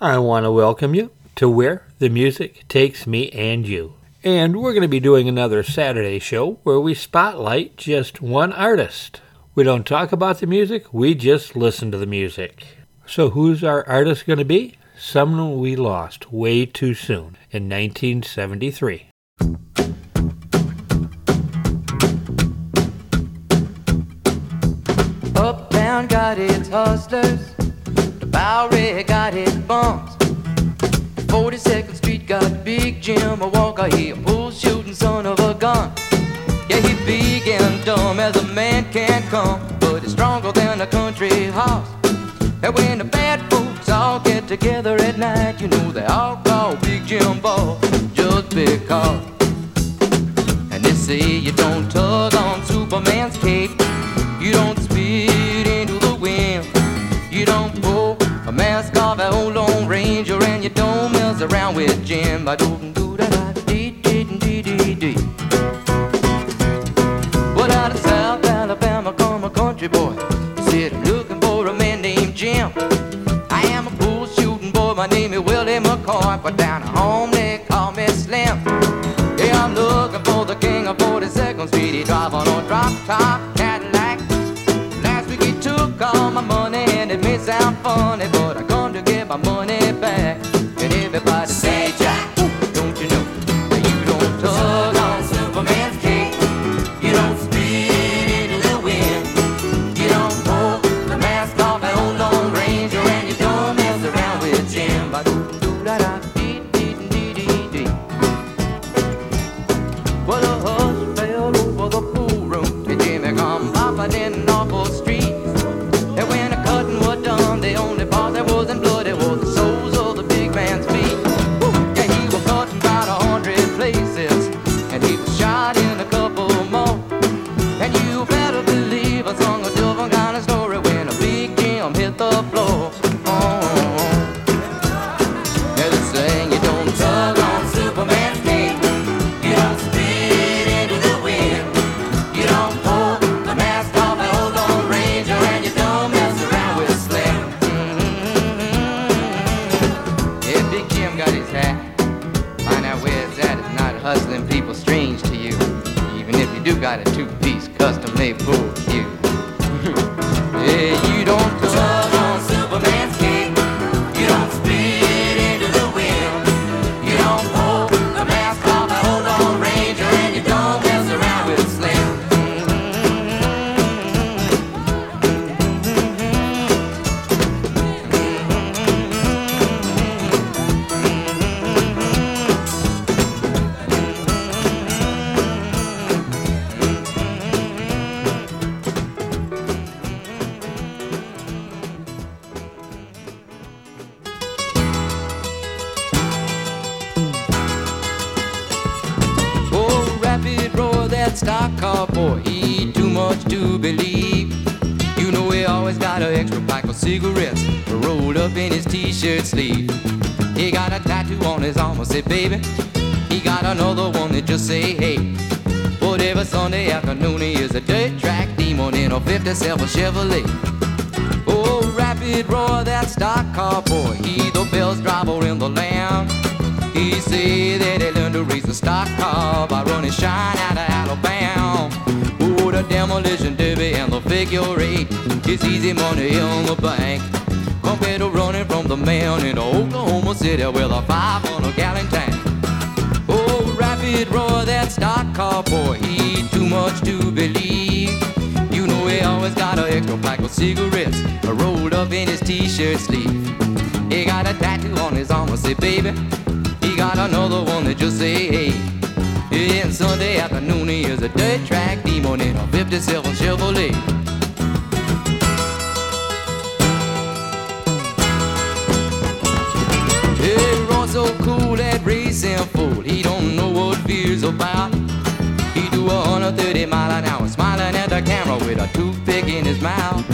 I want to welcome you to Where the Music Takes Me and You. And we're going to be doing another Saturday show where we spotlight just one artist. We don't talk about the music, we just listen to the music. So, who's our artist going to be? Someone we lost way too soon in 1973. Uptown got its hustlers, Bowery got its bums. 42nd Street got Big Jim, walker, he a bull shooting son of a gun. Yeah, he big and dumb as a man can come, but he's stronger than a country horse. And when the bad folks all get together at night, you know they all call Big Jim Ball just because. And they say you don't tug on Superman's cape, you don't a mask off an old Lone Ranger, and you don't mess around with Jim. I don't do that. Dee dee dee dee dee. Well, out of South Alabama come a country boy. Said I'm looking for a man named Jim. I am a bull shooting boy. My name is Willie McCoy. But down home hustling people strange to you. Even if you do got a two-piece custom-made pool cue. yeah, you don't by shine out of Alabama. Oh, the demolition derby and the figure eight. It's easy money in the bank. Compared to running from the man in Oklahoma City with a five on a gallon tank. Oh, Rapid Roy, that stock car boy, he too much to believe. You know he always got an extra pack of cigarettes rolled up in his t-shirt sleeve. He got a tattoo on his arm, I say, baby. He got another one that just say, hey. And Sunday afternoon, he is a dirt track demon in a 57 Chevrolet. Hey, Ron so cool that racing fool. He don't know what fear's about. He do a 130 mile an hour, smiling at the camera with a toothpick in his mouth.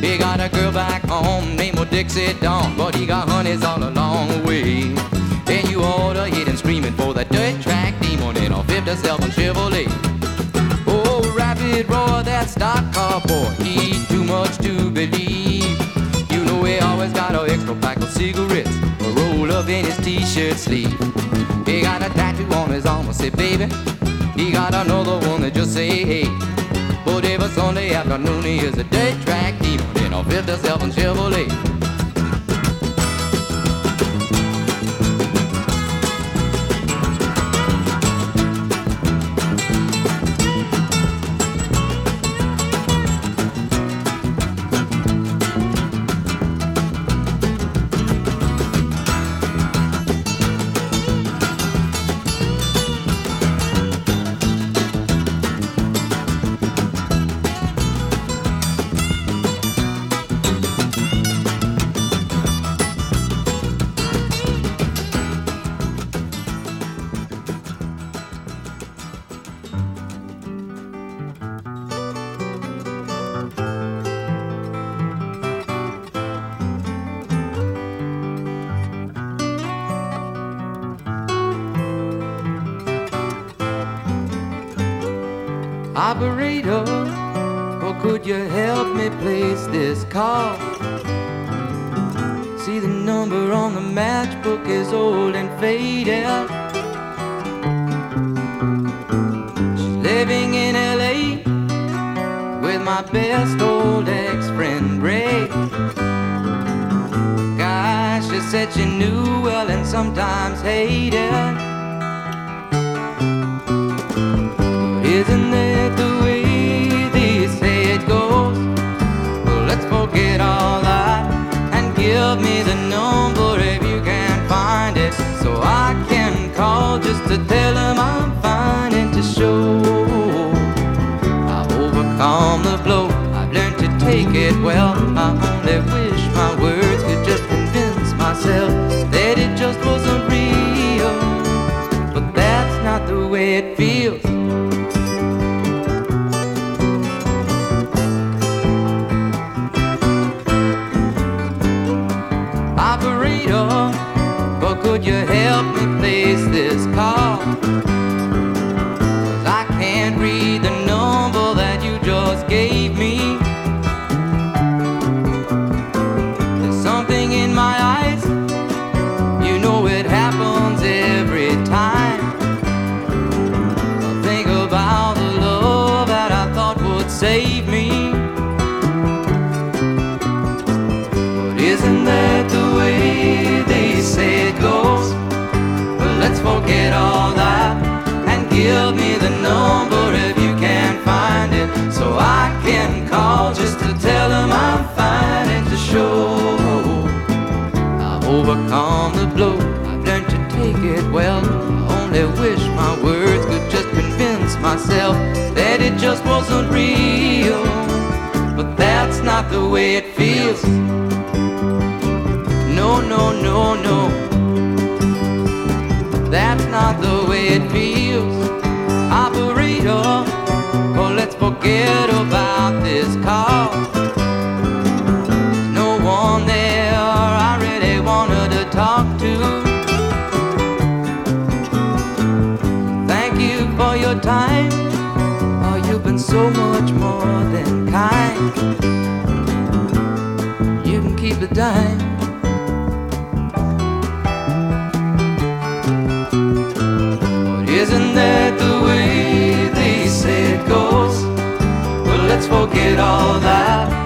He got a girl back home named Dixie Dawn, but he got honeys all along the way. And you oughta hear him screaming for the dirt track demon in a Chevrolet. Oh, Rapid Roy, stock car boy, he too much to believe. You know he always got a extra pack of cigarettes rolled up in his t-shirt sleeve. He got a tattoo on his arm, I say, baby. He got another one that just say, hey. But every Sunday afternoon he is a dirt track demon in a 57 Chevrolet. My best old ex-friend Ray. Gosh, she said she knew well and sometimes hated. Isn't that the way they say it goes? Well, let's forget all that and give me the number if you can find it, so I can call just to tell them I'm fine and to show take it well. I only wish my words could just convince myself that it just wasn't real, but that's not the way it feels. Operator, but could you help me place this call? Overcome the blow I've learned to take it well. I only wish my words could just convince myself that it just wasn't real. But that's not the way it feels. No no no no. That's not the way it feels. Operator, oh, let's forget about this call. So much more than kind. You can keep the dime. But Isn't that the way they say it goes? Well, let's forget all that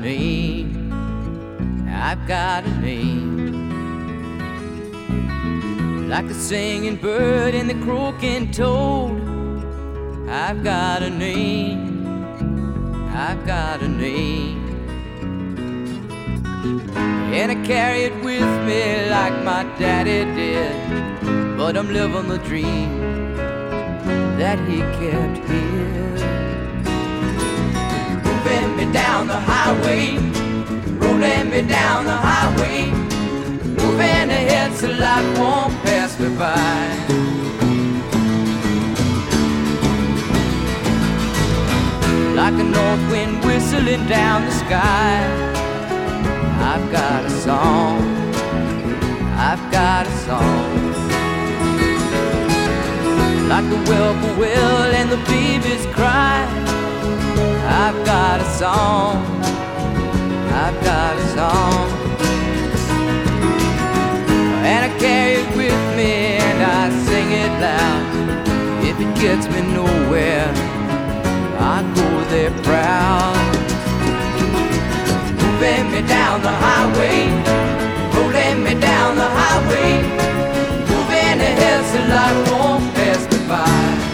name, I've got a name. Like the singing bird and the croaking toad, I've got a name, I've got a name. And I carry it with me like my daddy did, but I'm living the dream that he kept here. highway, rolling me down the highway, moving ahead so life won't pass me by. like a north wind whistling down the sky. I've got a song, I've got a song. Like the whippoorwill and the baby's cry. I've got a song. I've got a song. And I carry it with me and I sing it loud. If it gets me nowhere, I go there proud. Moving me down the highway, rolling me down the highway. Moving ahead so life won't pass me by.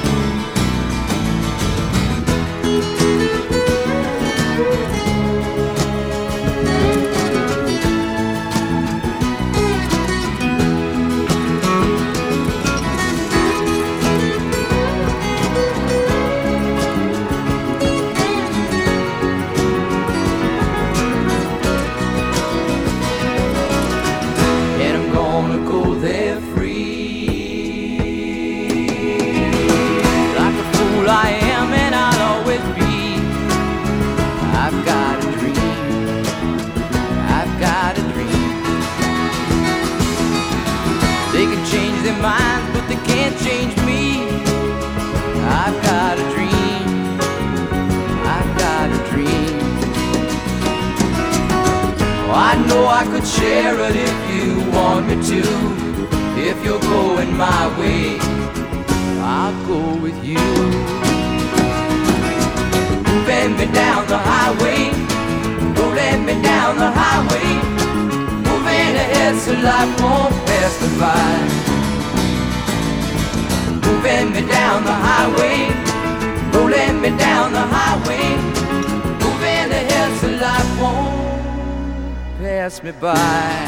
by.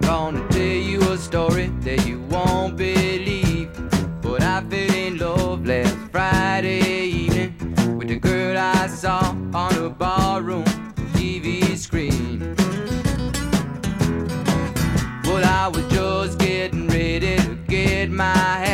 Gonna tell you a story that you won't believe, but I fell in love last Friday evening with the girl I saw on the bar. my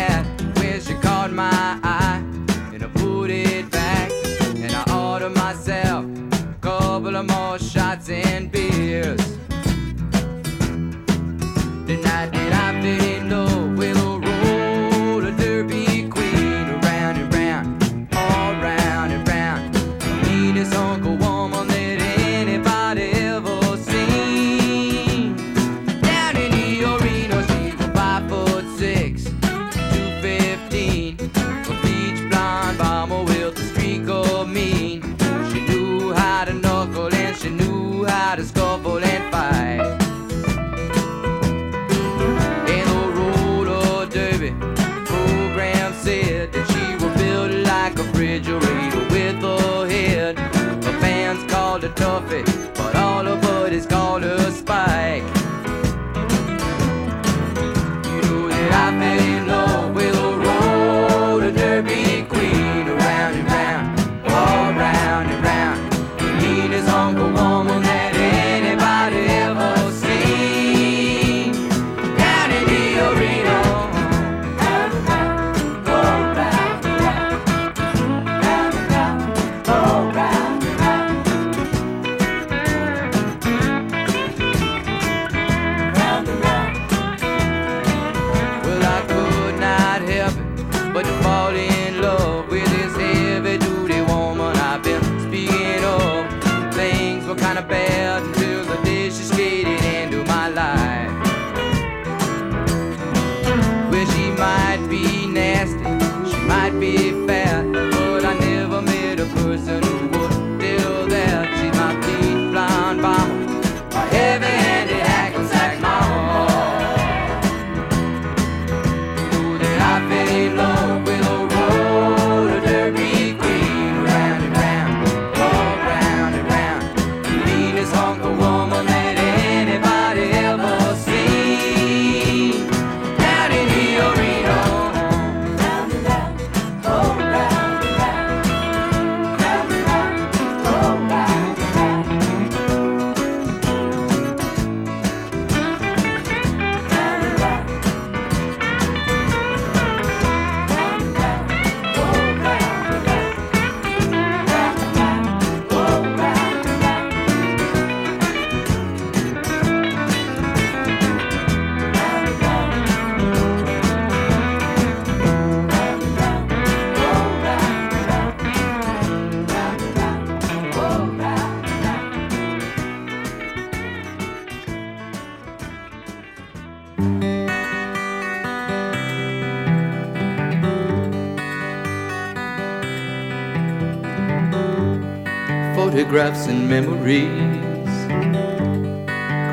photographs and memories.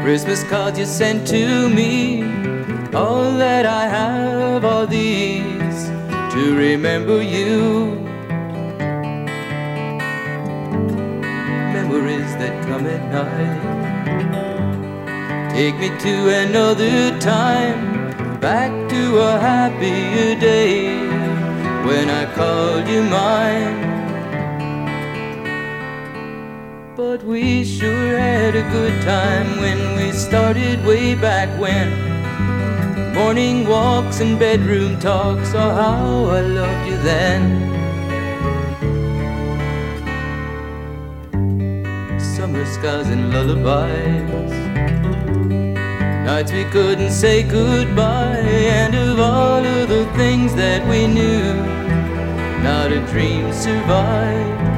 Christmas cards you sent to me. All that I have are these to remember you. Memories that come at night. Take me to another time, back to a happier day when I called you mine. But we sure had a good time when we started way back when. Morning walks and bedroom talks, oh how I loved you then. Summer skies and lullabies. Nights we couldn't say goodbye, and of all of the things that we knew, not a dream survived.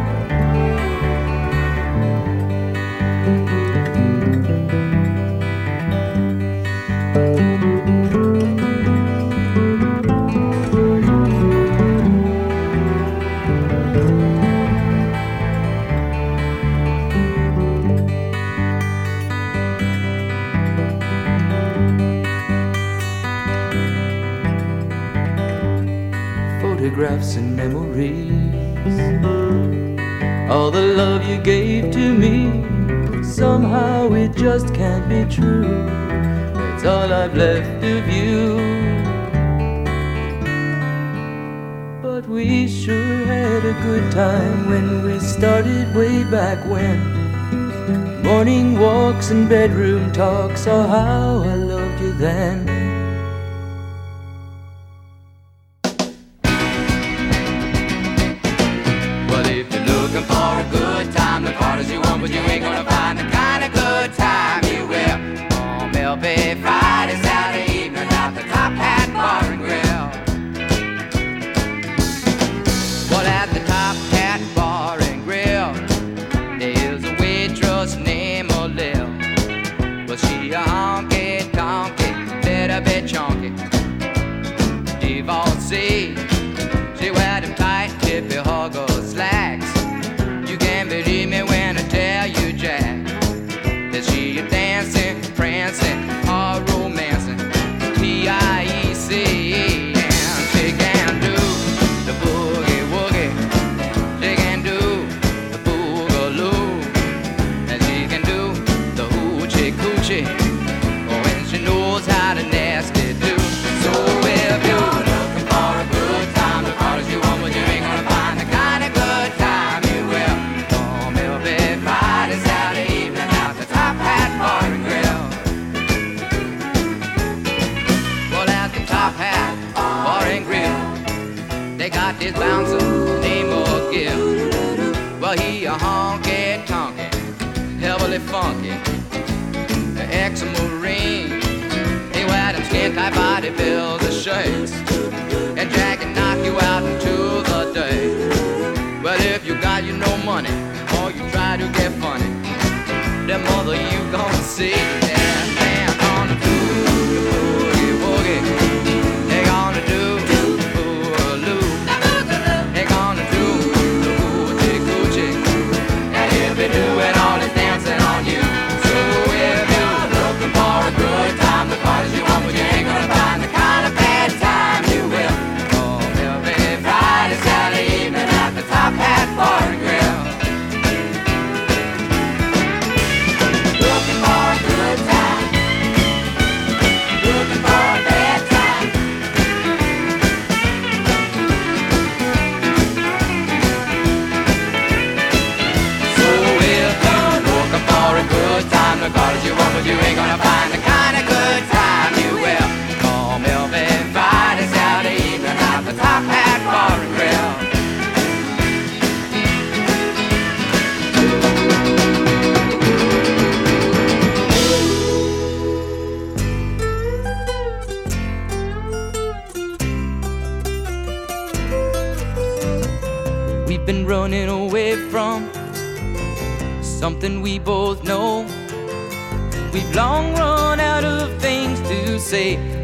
Photographs and memories. All the love you gave to me, somehow it just can't be true. It's all I've left of you. But we sure had a good time when we started way back when. Morning walks and bedroom talks, oh how I loved you then. build the shakes.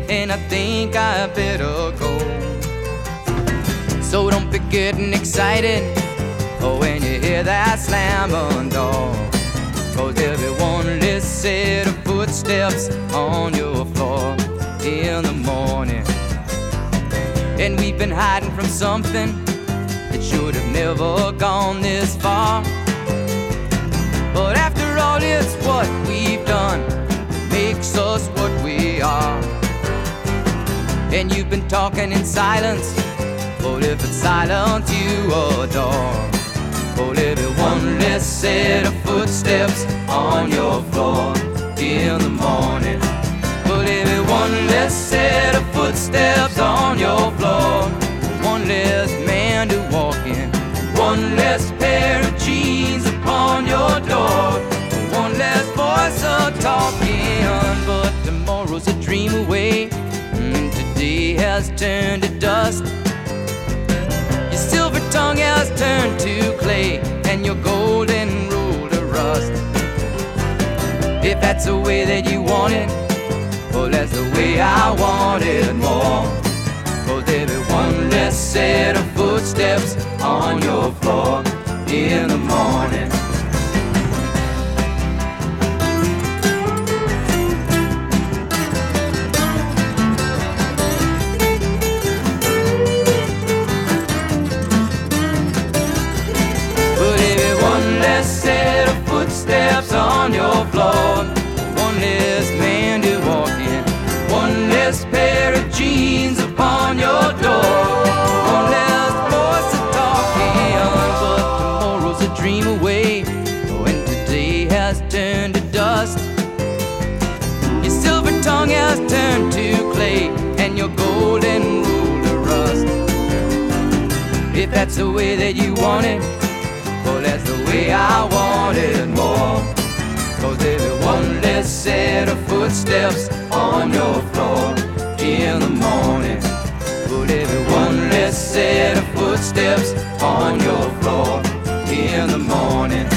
and I think I better go. So don't be getting excited when you hear that slam on door. Cause there'll be one less set of footsteps on your floor in the morning. And we've been hiding from something that should have never gone this far. But after all, it's what we've done that makes us what we are. And you've been talking in silence, but if it's silence you adore. Oh, there be one less set of footsteps on your floor in the morning. Well, there be one less set of footsteps on your floor. One less man to walk in. One less pair of jeans upon your door. One less voice a talking. But tomorrow's a dream away. Has turned to dust. Your silver tongue has turned to clay. And your golden rule to rust. If that's the way that you want it. Well, that's the way I want it more. Cause there'll be one less set of footsteps on your floor in the morning. On your floor. One less man to walk in. One less pair of jeans upon your door. One less voice to talking. But tomorrow's a dream away. When today has turned to dust. Your silver tongue has turned to clay. And your golden rule to rust. If that's the way that you want it. Well, that's the way I want it more. Cause there'll be one less set of footsteps on your floor in the morning. But be one less set of footsteps on your floor in the morning.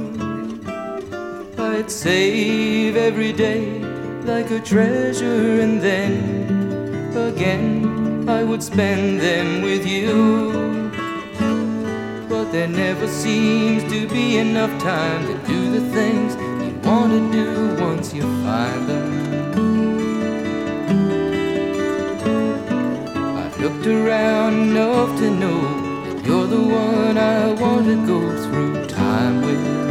I'd save every day like a treasure, and then again I would spend them with you. But there never seems to be enough time to do the things you want to do once you find them. I've looked around enough to know that you're the one I want to go through time with.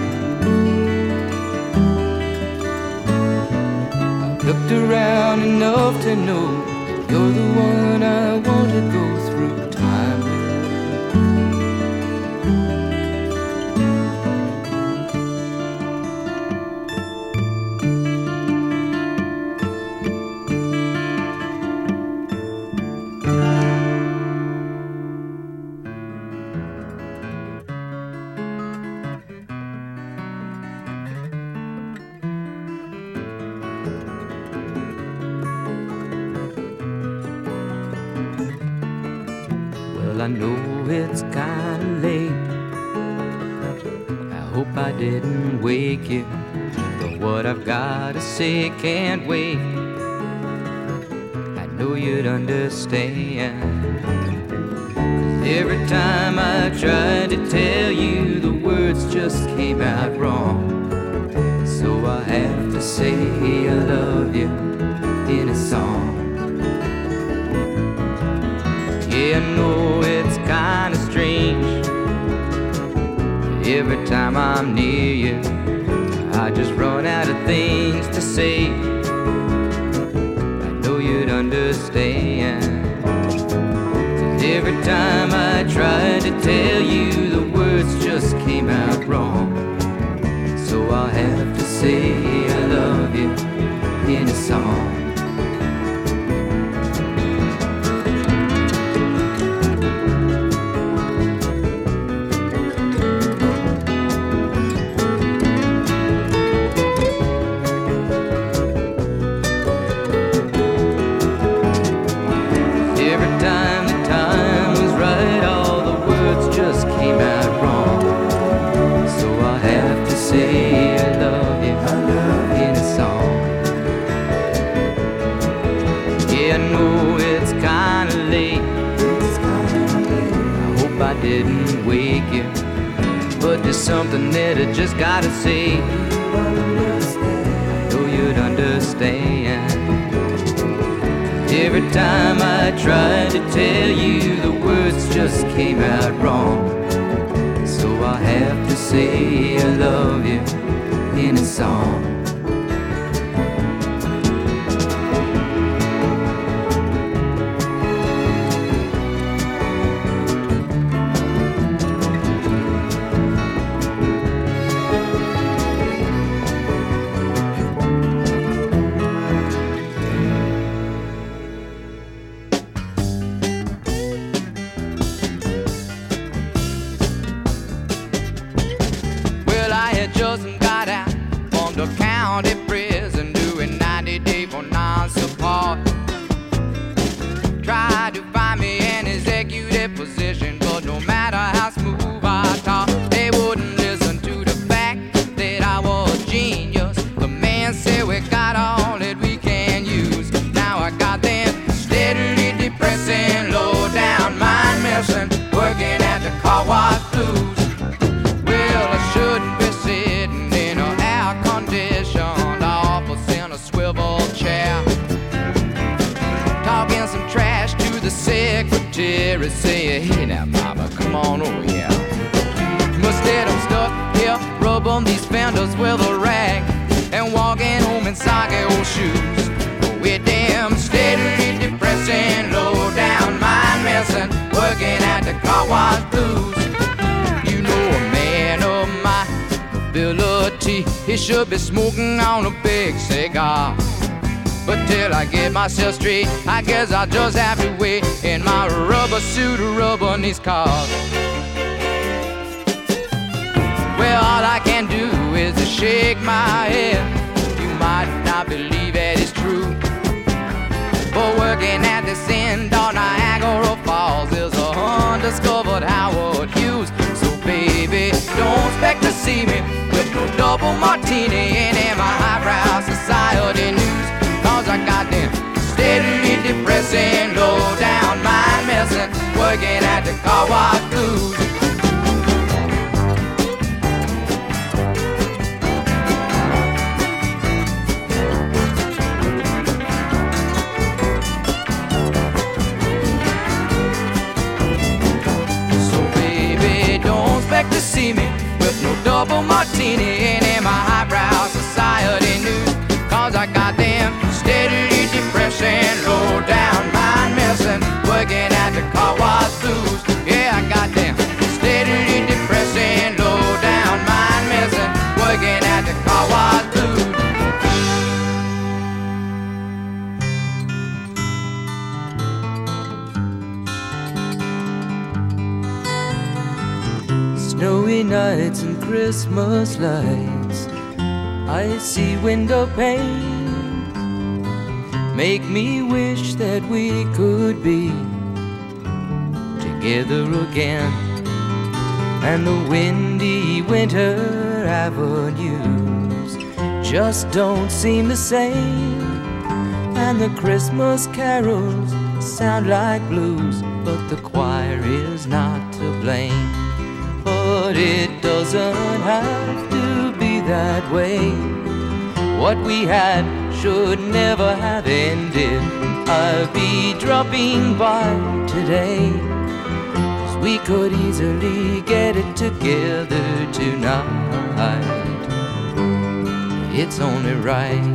Looked around enough to know you're the one I want to go say can't wait. I know you'd understand. Time I tried to tell you, myself straight. I guess I'll just have to wait in my rubber suit, rubber these cars. Well, all I can do is to shake my head. You might not believe it is true. But working at this end on Niagara Falls is a undiscovered Howard Hughes. Don't expect to see me with no double martini and in my highbrow society news. Cause I got them steadily depressing, low down mind messing, working at the car wash blues. Double martini in my highbrow society news. Cause I got them steadily and low down Nights and Christmas lights. I see window pane make me wish that we could be together again. And the windy winter avenues just don't seem the same. And the Christmas carols sound like blues, but the choir is not to blame. But it doesn't have to be that way. What we had should never have ended. I'll be dropping by today. Cause we could easily get it together tonight. It's only right.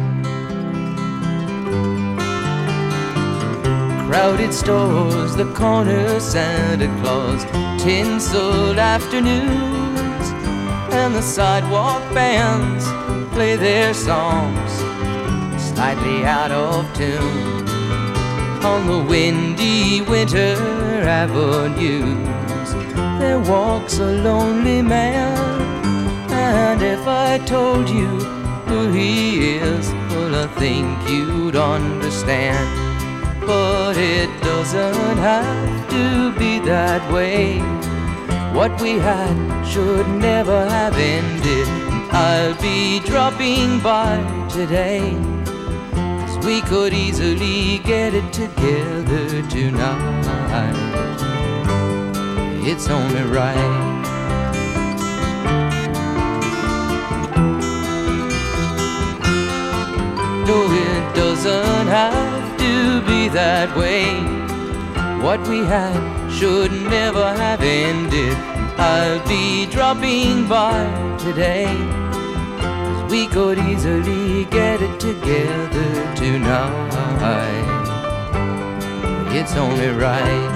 Crowded stores, the corner Santa Claus, tinseled afternoons, and the sidewalk bands play their songs slightly out of tune on the windy winter avenues. There walks a lonely man, and if I told you who he is, well, I think you'd understand. But it doesn't have to be that way. What we had should never have ended. I'll be dropping by today. Cause we could easily get it together tonight. It's only right. No, it doesn't have to be that way. What we had should never have ended. I'll be dropping by today. Cause we could easily get it together tonight. It's only right.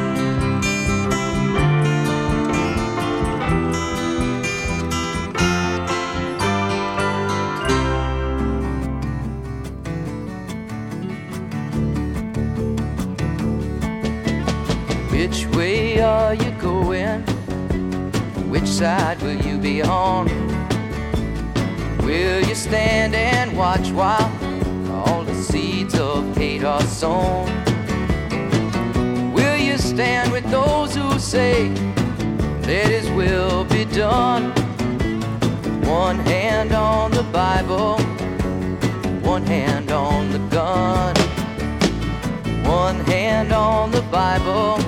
Which way are you going? Which side will you be on? Will you stand and watch while all the seeds of hate are sown? Will you stand with those who say, Let His will be done? One hand on the Bible, one hand on the gun. One hand on the Bible,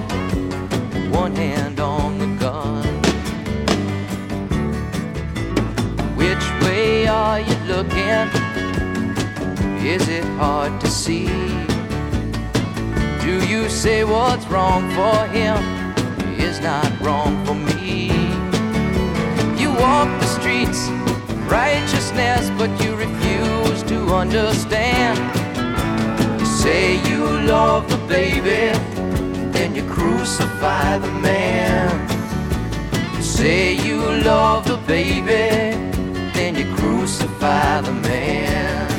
way are you looking? Is it hard to see? Do you say what's wrong for him is not wrong for me? You walk the streets righteousness, but you refuse to understand. You say you love the baby, then you crucify the man. You say you love the baby, crucify the man.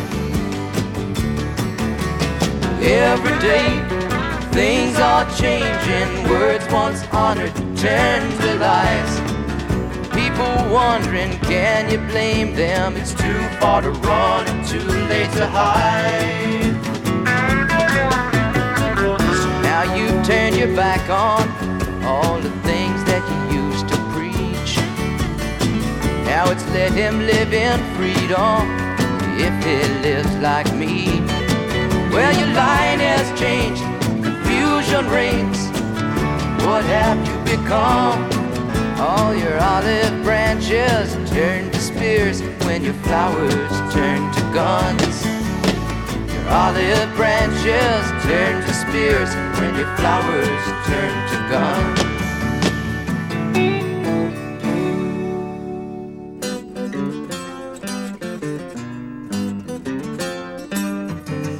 Every day, things are changing. Words once honored turn to lies. People wondering, can you blame them? It's too far to run too late to hide. So now you turn your back on all the things Now it's let him live in freedom if he lives like me. Well, your line has changed, confusion reigns. What have you become? All your olive branches turn to spears when your flowers turn to guns. Your olive branches turn to spears when your flowers turn to guns.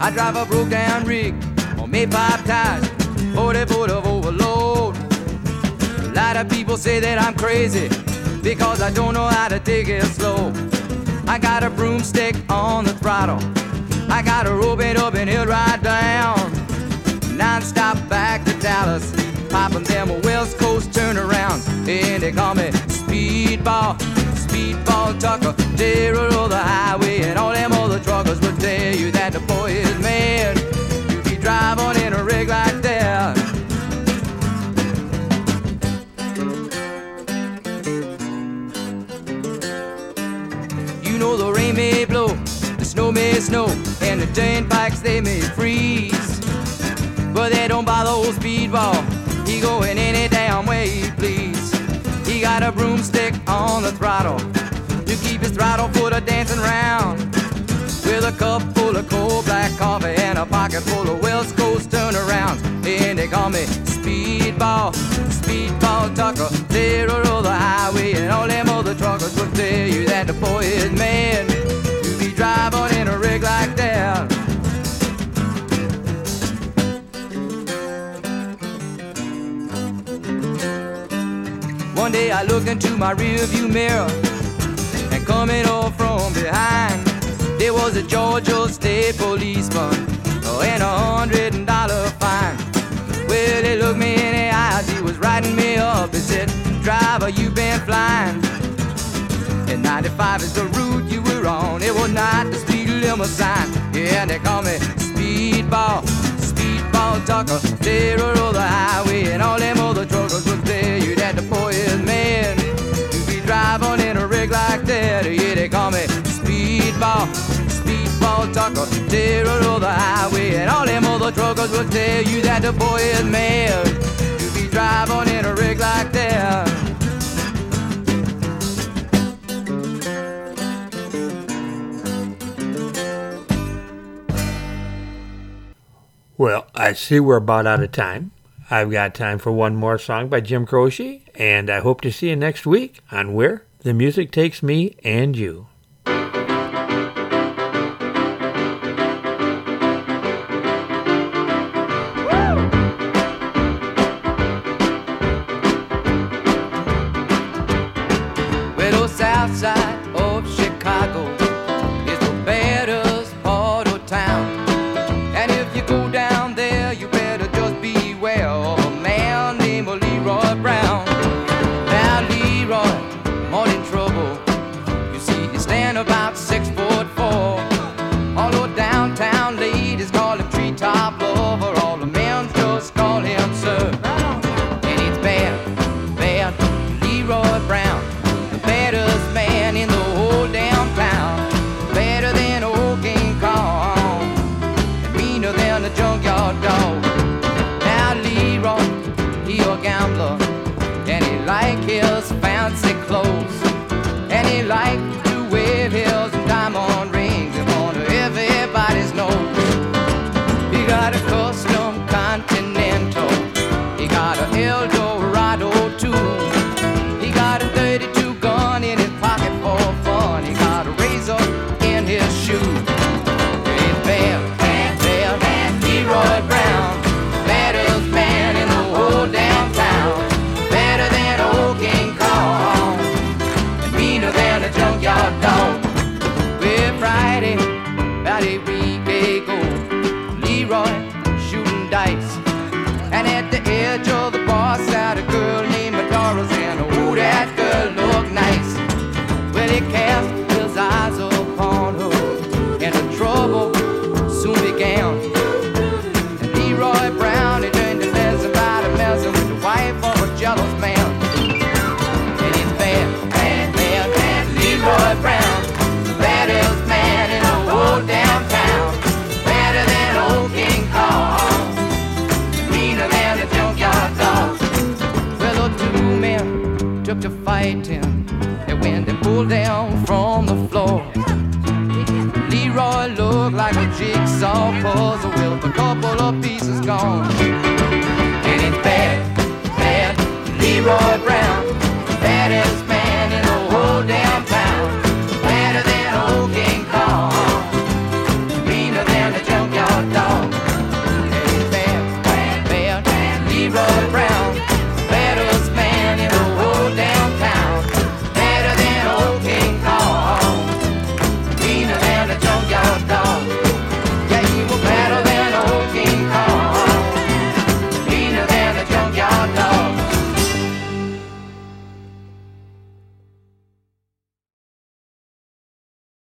I drive a broke down rig on May pipe tires, 40 foot of overload. A lot of people say that I'm crazy because I don't know how to take it slow. I got a broomstick on the throttle. I got a rope it up and he'll ride down. Non-stop back to Dallas, popping them West Coast turnarounds. And they call me Speedball, Speedball Tucker, terror of the highway, and all them other truckers will tell you that the big like that. You know the rain may blow, the snow may snow, and the giant bikes they may freeze. But they don't bother old speedball. He going any damn way he please. He got a broomstick on the throttle to keep his throttle foot a dancing round. With a cup full of cold black coffee and a pocket full of West Coast turnarounds. And they call me Speedball, Speedball Tucker. They roll the highway and all them other truckers will tell you that the boy is man. To be driving in a rig like that. One day I looked into my rearview mirror and coming up from behind, there was a Georgia State policeman oh, and a hundred dollar fine. Well, he looked me in the eyes, he was writing me up. He said, Driver, you been flying. And 95 is the route you were on. It was not the speed limit sign. Yeah, they call me Speedball, Speedball Tucker. They roll the highway, and all them other truckers was there. you that the boy is man. To be driving in a rig like that, yeah, they call me Speedball, Roll the highway, and all them other truckers will tell you that the boy is man. To be driving in a rig like that. Well, I see we're about out of time. I've got time for one more song by Jim Croce, and I hope to see you next week on Where the Music Takes Me and You. More in trouble. A jigsaw puzzle with a couple of pieces gone.